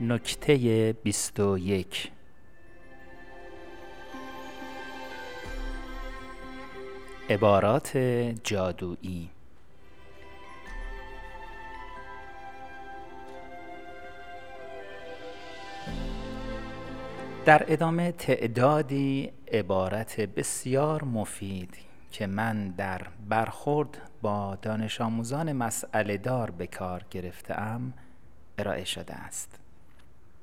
نکته بیست و یک. عبارات جادویی. در ادامه تعدادی عبارت بسیار مفید که من در برخورد با دانش آموزان مسئله دار به کار گرفته ارائه شده است.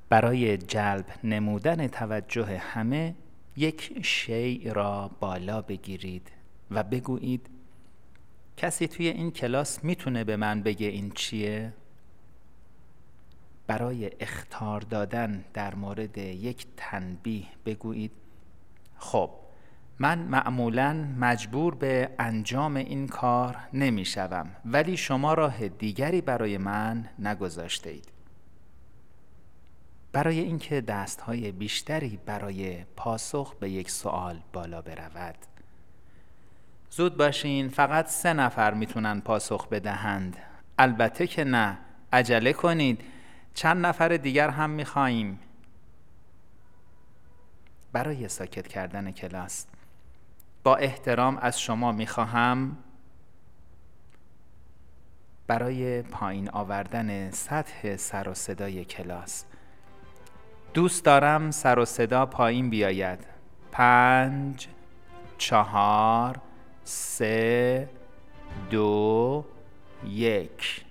برای جلب نمودن توجه همه یک شیء را بالا بگیرید و بگویید کسی توی این کلاس می‌تونه به من بگه این چیه؟ برای اختار دادن در مورد یک تنبیه بگویید خب من معمولا مجبور به انجام این کار نمی شوم ولی شما راه دیگری برای من نگذاشته اید برای اینکه دستهای بیشتری برای پاسخ به یک سوال بالا برود. زود باشین فقط سه نفر می‌تونن پاسخ بدهند. البته که نه. عجله کنید. چند نفر دیگر هم می‌خواهیم. برای ساکت کردن کلاس با احترام از شما می‌خواهم. برای پایین آوردن سطح سر و صدای کلاس دوست دارم سر و صدا پایین بیاید. پنج چهار سه دو یک.